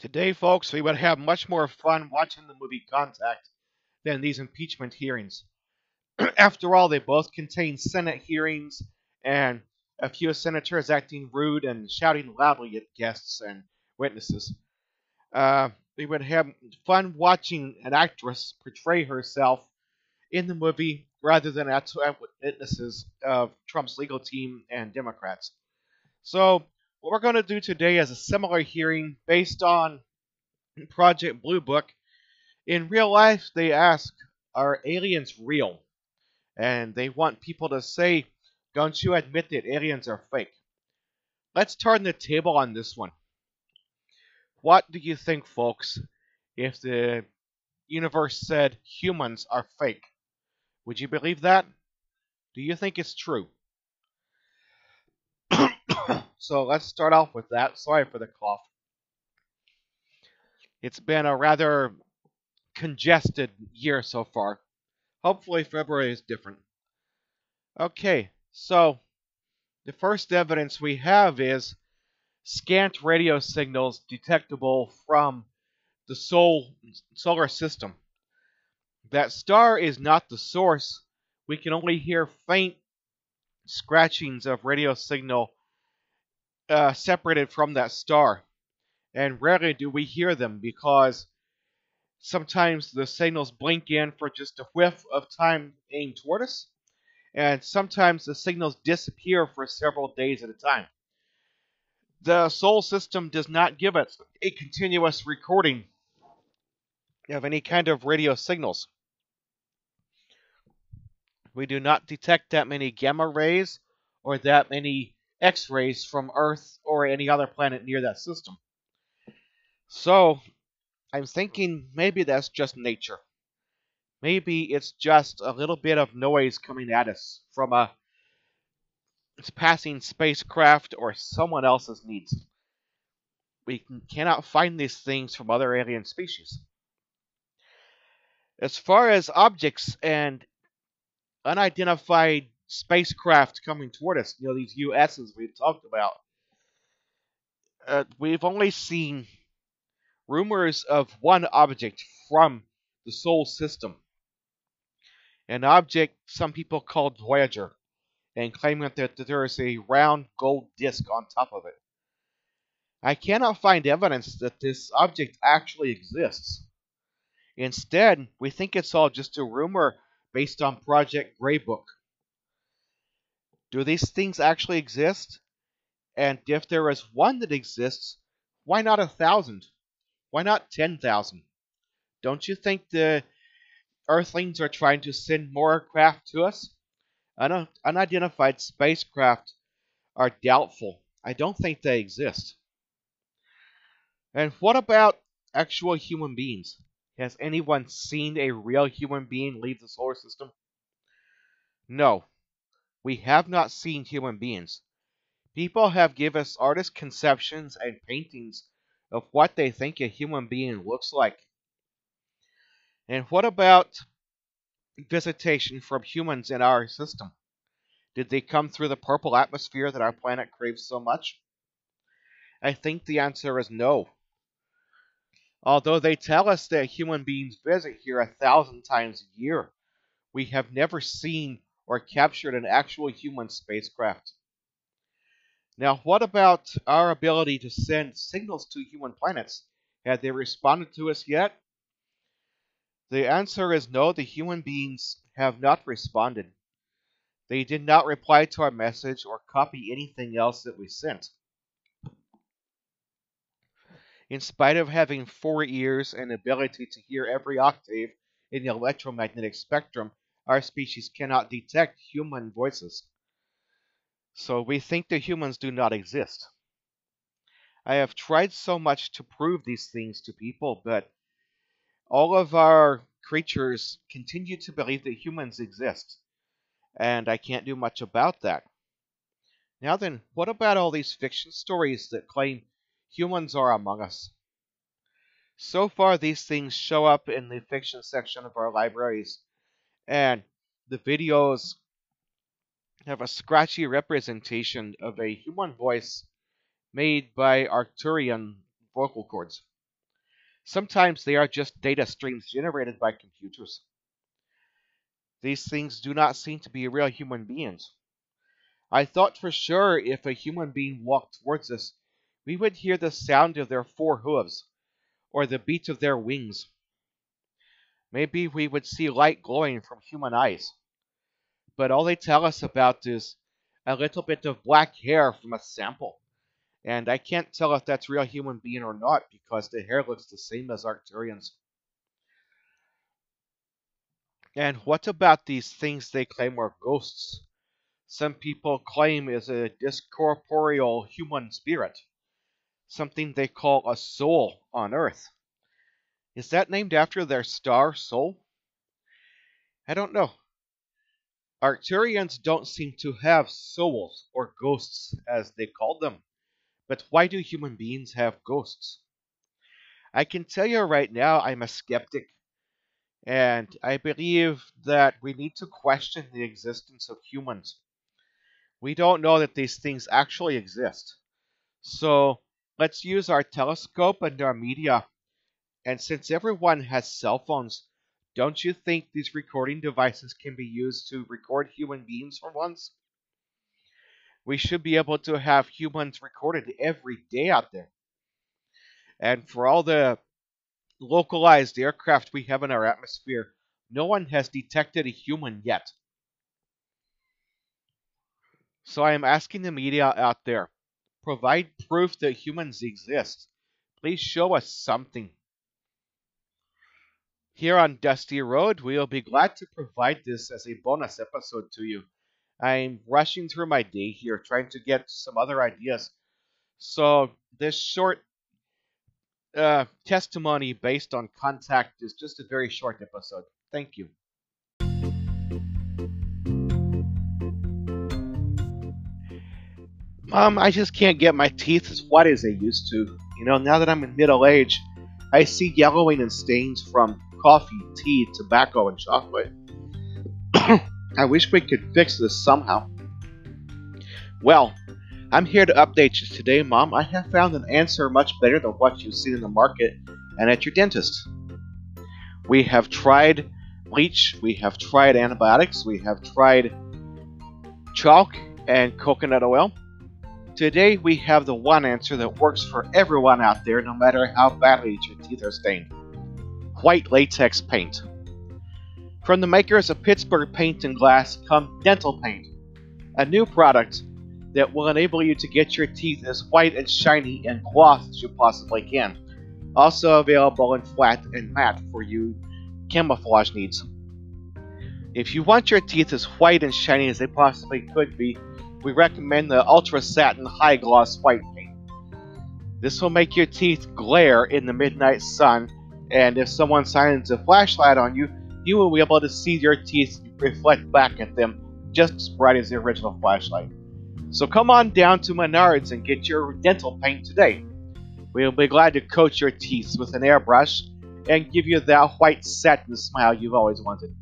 Today, folks, we would have much more fun watching the movie Contact than these impeachment hearings. After all, they both contain Senate hearings and a few senators acting rude and shouting loudly at guests and witnesses. Uh, we would have fun watching an actress portray herself in the movie rather than at witnesses of Trump's legal team and Democrats. So, what we're going to do today is a similar hearing based on Project Blue Book. In real life, they ask, Are aliens real? And they want people to say, Don't you admit that aliens are fake? Let's turn the table on this one. What do you think, folks, if the universe said humans are fake? Would you believe that? Do you think it's true? so let's start off with that. Sorry for the cough. It's been a rather congested year so far. Hopefully, February is different. Okay, so the first evidence we have is scant radio signals detectable from the sol solar system. That star is not the source. We can only hear faint scratchings of radio signal uh, separated from that star. And rarely do we hear them because sometimes the signals blink in for just a whiff of time aimed toward us, and sometimes the signals disappear for several days at a time. The solar system does not give us a continuous recording of any kind of radio signals. We do not detect that many gamma rays or that many X rays from Earth or any other planet near that system. So, I'm thinking maybe that's just nature. Maybe it's just a little bit of noise coming at us from a passing spacecraft or someone else's needs. We cannot find these things from other alien species. As far as objects and unidentified spacecraft coming toward us, you know, these USs we've talked about, uh, we've only seen rumors of one object from the Sol system. An object some people called Voyager, and claiming that, there is a round gold disk on top of it. I cannot find evidence that this object actually exists. Instead, we think it's all just a rumor based on Project Greybook. Do these things actually exist? And if there is one that exists, why not a thousand? Why not 10,000? Don't you think the Earthlings are trying to send more craft to us? Un unidentified spacecraft are doubtful. I don't think they exist. And what about actual human beings? Has anyone seen a real human being leave the solar system? No, we have not seen human beings. People have given us artist conceptions and paintings of what they think a human being looks like. And what about visitation from humans in our system? Did they come through the purple atmosphere that our planet craves so much? I think the answer is no. Although they tell us that human beings visit here a thousand times a year, we have never seen or captured an actual human spacecraft. Now, what about our ability to send signals to human planets? Have they responded to us yet? The answer is no, the human beings have not responded. They did not reply to our message or copy anything else that we sent. In spite of having four ears and ability to hear every octave in the electromagnetic spectrum, our species cannot detect human voices. So we think the humans do not exist. I have tried so much to prove these things to people, but all of our creatures continue to believe that humans exist, and I can't do much about that. Now then, what about all these fiction stories that claim humans are among us? So far, these things show up in the fiction section of our libraries, and the videos have a scratchy representation of a human voice made by Arcturian vocal cords. Sometimes they are just data streams generated by computers. These things do not seem to be real human beings. I thought for sure if a human being walked towards us, we would hear the sound of their four hooves, or the beat of their wings. Maybe we would see light glowing from human eyes. But all they tell us about is a little bit of black hair from a sample. And I can't tell if that's real human being or not because the hair looks the same as Arcturians. And what about these things they claim are ghosts? Some people claim is a discorporeal human spirit, something they call a soul on Earth. Is that named after their star Sol? I don't know. Arcturians don't seem to have souls or ghosts as they call them. But why do human beings have ghosts? I can tell you right now, I'm a skeptic. And I believe that we need to question the existence of humans. We don't know that these things actually exist. So let's use our telescope and our media. And since everyone has cell phones, don't you think these recording devices can be used to record human beings for once? we should be able to have humans recorded every day out there. And for all the localized aircraft we have in our atmosphere, no one has detected a human yet. So I am asking the media out there provide proof that humans exist. Please show us something. Here on Dusty Road, we will be glad to provide this as a bonus episode to you. I'm rushing through my day here, trying to get some other ideas. So this short uh, testimony based on contact is just a very short episode. Thank you. Mom, I just can't get my teeth as white as they used to. You know, now that I'm in middle age, I see yellowing and stains from coffee, tea, tobacco, and chocolate. I wish we could fix this somehow. Well, I'm here to update you today, Mom. I have found an answer much better than what you've seen in the market and at your dentist. We have tried bleach, we have tried antibiotics, we have tried chalk and coconut oil. Today we have the one answer that works for everyone out there, no matter how badly your teeth are stained white latex paint. From the makers of Pittsburgh Paint and Glass come Dental Paint, a new product that will enable you to get your teeth as white and shiny and gloss as you possibly can. Also available in flat and matte for you camouflage needs. If you want your teeth as white and shiny as they possibly could be, we recommend the Ultra Satin High Gloss White Paint. This will make your teeth glare in the midnight sun, and if someone shines a flashlight on you, you will be able to see your teeth reflect back at them just as bright as the original flashlight. So come on down to Menards and get your dental paint today. We'll be glad to coat your teeth with an airbrush and give you that white satin smile you've always wanted.